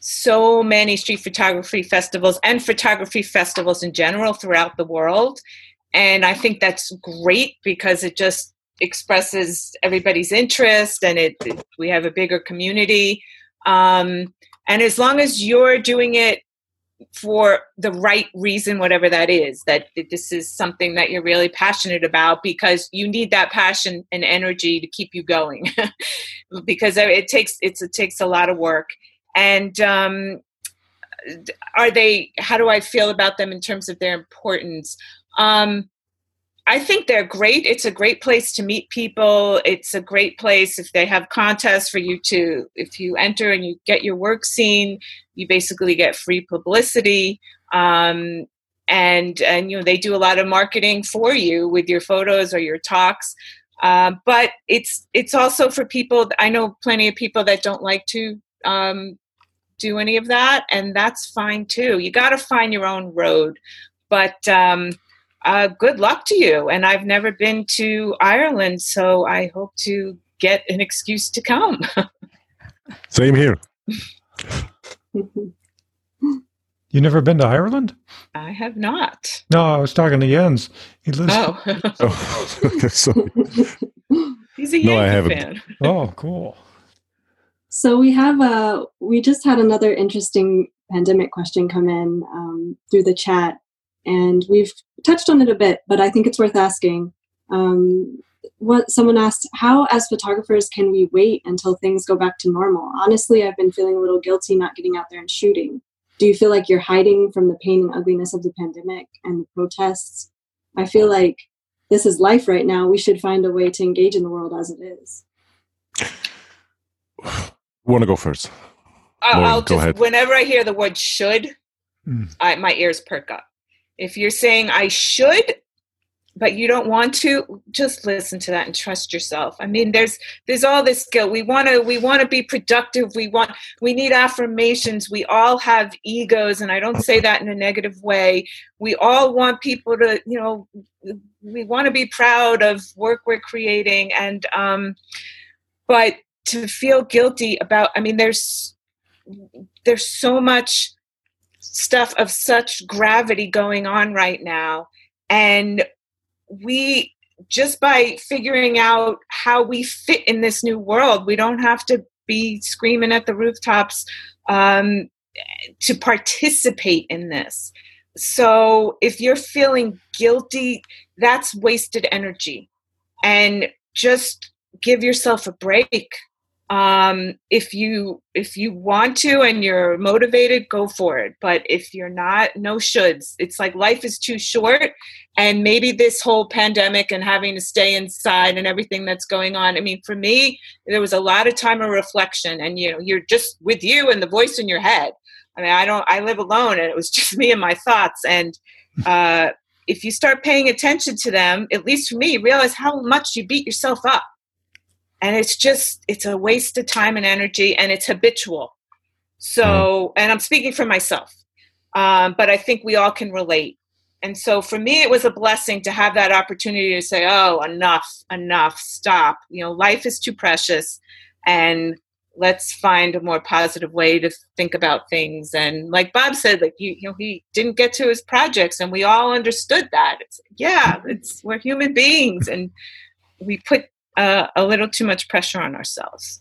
S4: so many street photography festivals and photography festivals in general throughout the world. And I think that's great because it just expresses everybody's interest and it, it we have a bigger community. Um, and as long as you're doing it for the right reason, whatever that is, that this is something that you're really passionate about because you need that passion and energy to keep you going [LAUGHS] because it takes it takes a lot of work and um, are they? How do I feel about them in terms of their importance? Um, I think they're great. It's a great place to meet people. It's a great place if they have contests for you to, if you enter and you get your work seen, you basically get free publicity. Um, and and you know they do a lot of marketing for you with your photos or your talks. Uh, but it's it's also for people. I know plenty of people that don't like to um, do any of that, and that's fine too. You got to find your own road. But um, uh, good luck to you. And I've never been to Ireland, so I hope to get an excuse to come. [LAUGHS]
S5: Same here.
S1: You never been to Ireland?
S4: I have not.
S1: No, I was talking to Jens. He lives.
S4: Oh,
S5: Oh, [LAUGHS] [LAUGHS] okay, sorry.
S4: he's a
S5: No, I haven't.
S4: fan.
S1: Oh, cool.
S2: So we have a. we just had another interesting pandemic question come in um, through the chat, and we've touched on it a bit, but I think it's worth asking. Um, what someone asked, how as photographers can we wait until things go back to normal? Honestly, I've been feeling a little guilty not getting out there and shooting. Do you feel like you're hiding from the pain and ugliness of the pandemic and the protests? I feel like this is life right now. We should find a way to engage in the world as it is.
S5: Want to go first?
S4: I'll,
S5: Lauren,
S4: I'll
S5: go
S4: just
S5: ahead.
S4: whenever I hear the word should,
S1: Hmm.
S4: I, my ears perk up. If you're saying I should, but you don't want to, just listen to that and trust yourself. I mean, there's there's all this guilt. We want to we want to be productive. We want we need affirmations. We all have egos, and I don't say that in a negative way. We all want people to, you know, we want to be proud of work we're creating, and um, but to feel guilty about. I mean, there's there's so much stuff of such gravity going on right now. And we just by figuring out how we fit in this new world we don't have to be screaming at the rooftops um, to participate in this. So if you're feeling guilty that's wasted energy. And just give yourself a break um, if you if you want to and you're motivated go for it. But if you're not no shoulds. It's like life is too short and maybe this whole pandemic and having to stay inside and everything that's going on. I mean for me there was a lot of time of reflection and you know you're just with you and the voice in your head. I mean i don't i live alone and it was [LAUGHS] just me and my thoughts. And uh, if you start paying attention to them at least for me realize how much you beat yourself up and it's just it's a waste of time and energy and it's habitual. So and i'm speaking for myself um, but i think we all can relate. And so for me it was a blessing to have that opportunity to say oh enough enough stop. You know life is too precious and let's find a more positive way to think about things. And like bob said like you, you know he didn't get to his projects and we all understood that. It's yeah it's we're human beings and we put uh, a little too much pressure on ourselves.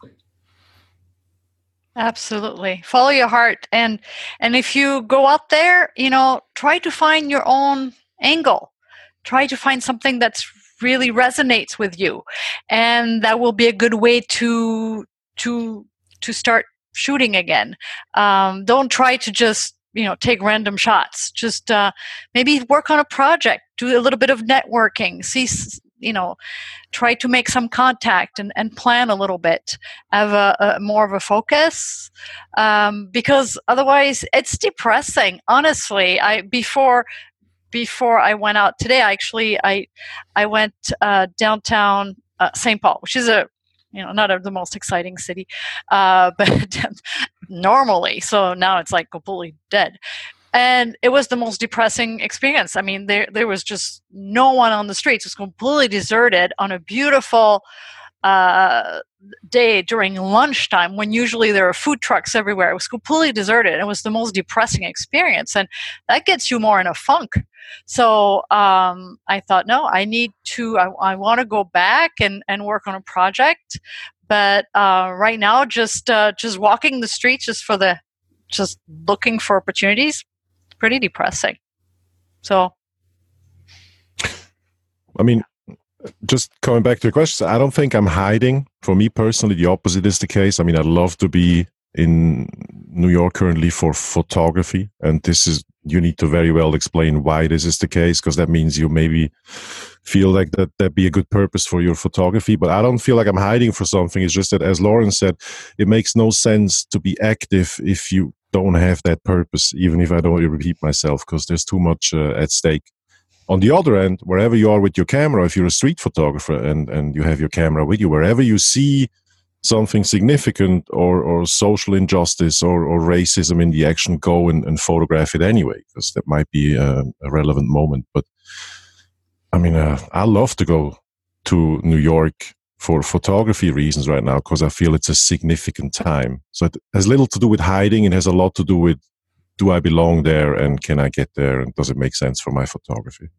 S3: Absolutely. Follow your heart and and if you go out there, you know, try to find your own angle. Try to find something that's really resonates with you. And that will be a good way to to to start shooting again. Um, don't try to just you know take random shots just uh, maybe work on a project do a little bit of networking see you know try to make some contact and, and plan a little bit have a, a more of a focus um, because otherwise it's depressing. Honestly i before before i went out today I actually i i went uh, downtown uh, st paul which is a you know not a, the most exciting city uh, [LAUGHS] but normally so now it's like completely dead and it was the most depressing experience. I mean there there was just no one on the streets. It was completely deserted on a beautiful uh, day during lunchtime when usually there are food trucks everywhere. It was completely deserted. It was the most depressing experience and that gets you more in a funk. So um, i thought no i need to i, I want to go back and, and work on a project. But uh, right now just uh, just walking the streets just for the just looking for opportunities pretty depressing so
S5: I mean, just coming back to your question, I don't think I'm hiding. For me personally, the opposite is the case. I mean, I'd love to be in New York currently for photography, and this is you need to very well explain why this is the case because that means you maybe feel like that that be a good purpose for your photography but i don't feel like i'm hiding for something it's just that as lauren said it makes no sense to be active if you don't have that purpose even if i don't repeat myself because there's too much uh, at stake on the other end wherever you are with your camera if you're a street photographer and and you have your camera with you wherever you see something significant or, or social injustice or, or racism in the action, go and, and photograph it anyway, because that might be a, a, relevant moment. But I mean, uh, I love to go to New York for photography reasons right now because I feel it's a significant time. So it has little to do with hiding. It has a lot to do with do I belong there and can I get there and does it make sense for my photography?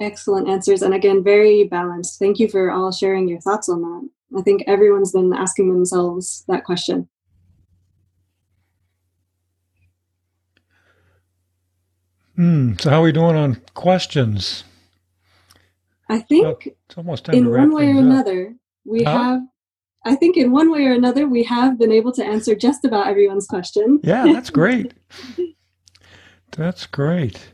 S2: Excellent answers. And again, very balanced. Thank you for all sharing your thoughts on that. I think everyone's been asking themselves that question.
S1: Hmm. So, how are we doing on questions?
S2: I think it's almost in one way or another, we huh? have. I think in one way or another, we have been able to answer just about everyone's question.
S1: Yeah, that's great. [LAUGHS] that's great.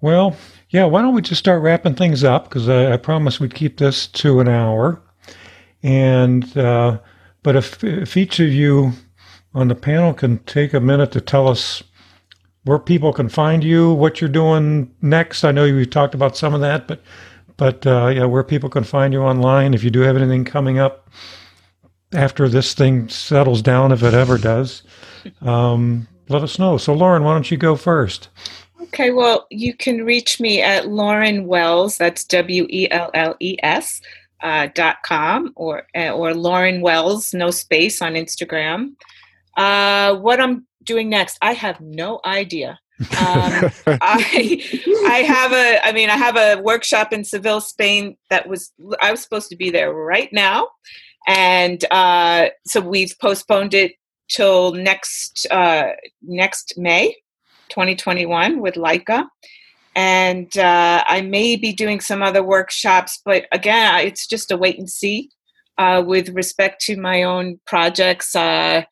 S1: Well, yeah, why don't we just start wrapping things up? Because I, I, promised we'd keep this to an hour. And, uh, but if, if each of you on the panel can take a minute to tell us where people can find you, what you're doing next. I know you talked about some of that, but, but, uh, yeah, where people can find you online. If you do have anything coming up after this thing settles down, if it ever does, um, let us know. So, Lauren, why don't you go first?
S4: Okay, well, you can reach me at Lauren Welles, that's W E L L E S, uh, dot com, or, uh, or Lauren Welles, no space on Instagram. Uh, what I'm doing next, I have no idea. Um, [LAUGHS] I I have a I mean I have a workshop in Seville, Spain that was I was supposed to be there right now, and uh, so we've postponed it till next uh, next May. 2021 with Leica. And uh, I may be doing some other workshops, but again, it's just a wait and see uh, with respect to my own projects. Uh,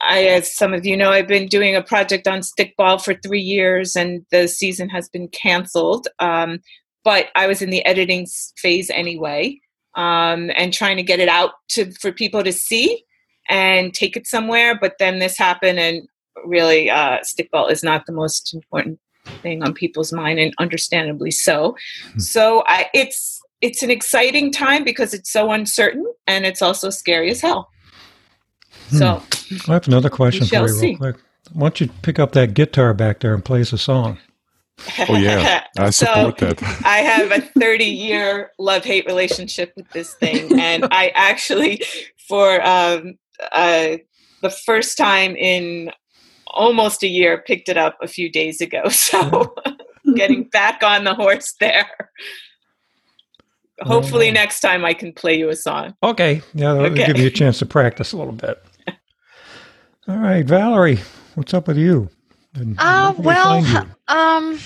S4: I, as some of you know, I've been doing a project on stickball for three years, and the season has been canceled. Um, but I was in the editing phase anyway, um, and trying to get it out to for people to see and take it somewhere. But then this happened, and really uh, stickball is not the most important thing on people's mind and understandably so hmm. so I, it's it's an exciting time because it's so uncertain and it's also scary as hell. So
S1: i have another question for you real quick. Why don't you pick up that guitar back there and play us a song?
S5: Oh yeah. I [LAUGHS] support so, that.
S4: I have a 30 year love hate relationship with this thing and i actually for um, uh, the first time in almost a year, picked it up a few days ago. [LAUGHS] So getting back on the horse there. Hopefully, next time I can play you a song.
S1: Okay. Yeah, that'll okay. give you a chance to practice a little bit. All right, Valerie, what's up with you?
S3: uh, well, um,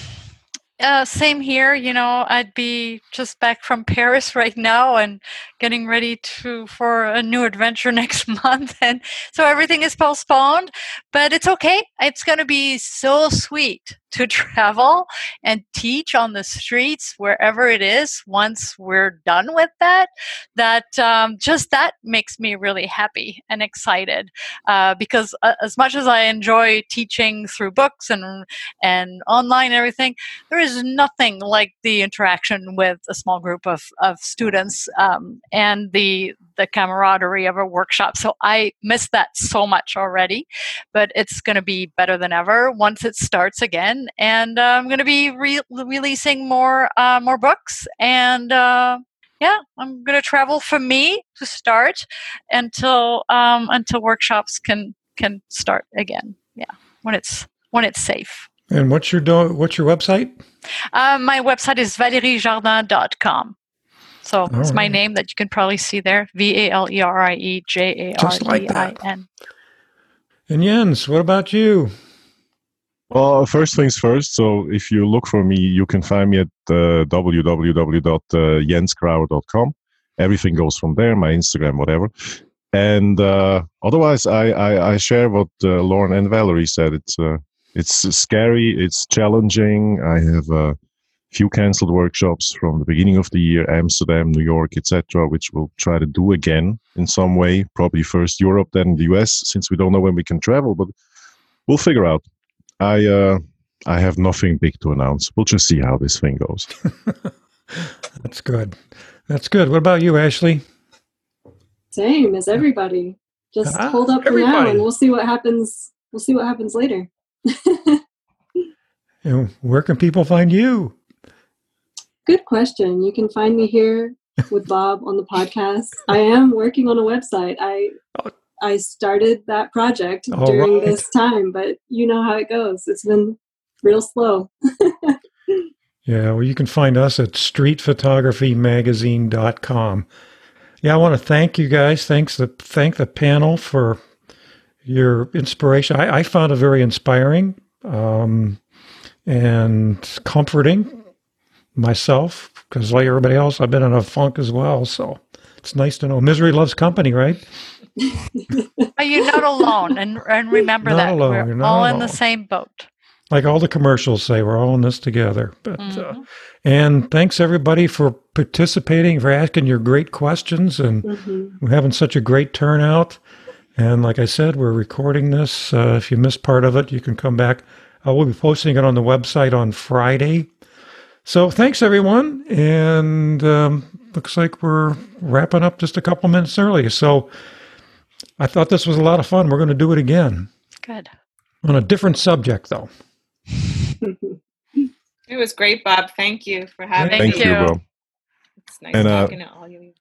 S3: uh, same here. You know, I'd be just back from Paris [LAUGHS] right now and getting ready to for a new adventure [LAUGHS] next month, and so everything is postponed. But it's okay. It's going to be so sweet to [LAUGHS] travel and teach on the streets wherever it is once we're done with that that um, just that makes me really happy and excited uh, because uh, as much as i enjoy teaching through books and and online and everything there is nothing like the interaction with a small group of, of students um, and the the camaraderie of a workshop so i miss that so much already but it's going to be better than ever once it starts again and uh, I'm going to be re- releasing more uh, more books. And uh, yeah, I'm going to travel for me to start until um, until workshops can can start again. Yeah, when it's when it's safe.
S1: And what's your do- what's your website?
S3: Uh, my website is valeriejardin.com. So All it's right. my name that you can probably see there. V A L E R I E J A R D I N.
S1: And Jens, what about you?
S5: Well, first things first. So if you look for me, you can find me at uh, www.jenskrauer.com. Everything goes from there, my Instagram, whatever. And uh, otherwise, I, I, I share what uh, Lauren and Valerie said. It's uh, it's scary, it's challenging. I have a few canceled workshops from the beginning of the year, Amsterdam, New York, etc., which we'll try to do again in some way. Probably first Europe, then the US, since we don't know when we can travel, but we'll figure out. I uh, I have nothing big to announce. We'll just see how this thing goes. [LAUGHS]
S1: That's good. That's good. What about you, Ashley?
S2: Same as everybody. Just
S1: Ah,
S2: hold up for now, and we'll see what happens. We'll see what happens later. [LAUGHS]
S1: And where can people find you?
S2: Good question. You can find me here with Bob on the podcast. I am working on a website. I. I started that project
S1: All
S2: during
S1: right.
S2: this time, but you know how it goes. It's been real slow. [LAUGHS]
S1: Yeah, well, you can find us at streetphotographymagazine.com. Yeah, I want to thank you guys. Thanks the thank the panel for your inspiration. I, I found it very inspiring um, and comforting myself because, like everybody else, I've been in a funk as well. So it's nice to know misery loves company, right? [LAUGHS]
S3: But you're not alone, and and remember
S1: Not
S3: that
S1: alone, you're
S3: we're
S1: not
S3: all in the same boat.
S1: Like all the commercials say, we're all in this together. But uh,
S3: Mhm.
S1: and thanks everybody for participating, for asking your great questions, and
S2: hmm
S1: we're having such a great turnout. And like I said, we're recording this. Uh, if you missed part of it, you can come back. I will be posting it on the website on Friday. So thanks everyone, and um, looks like we're wrapping up just a couple minutes early. So I thought this was a lot of fun. We're going to do it again
S3: Good.
S1: on a different subject, though. [LAUGHS]
S4: It was great, Bob. Thank you for having
S3: Thank
S5: Thank
S4: me.
S5: you,
S3: you.
S5: bro.
S4: It's nice
S5: And, uh,
S4: talking to all you.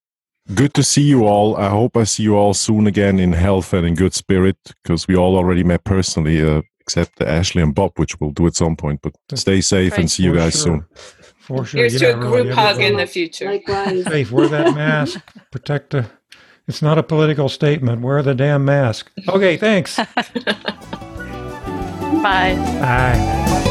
S5: Good to see you all. I hope I see you all soon again in health and in good spirit because we all already met personally, uh, except Ashley and Bob, which we'll do at some point. But stay safe
S3: Right.
S5: and see you guys
S1: sure.
S5: soon.
S1: For sure.
S4: Here's
S1: Yeah,
S4: to a
S1: really,
S4: group hug in the future.
S2: Likewise.
S1: safe. Wear that mask. Protect the. It's not a political statement. Wear the damn mask. Okay, thanks. [LAUGHS]
S3: Bye.
S1: Bye.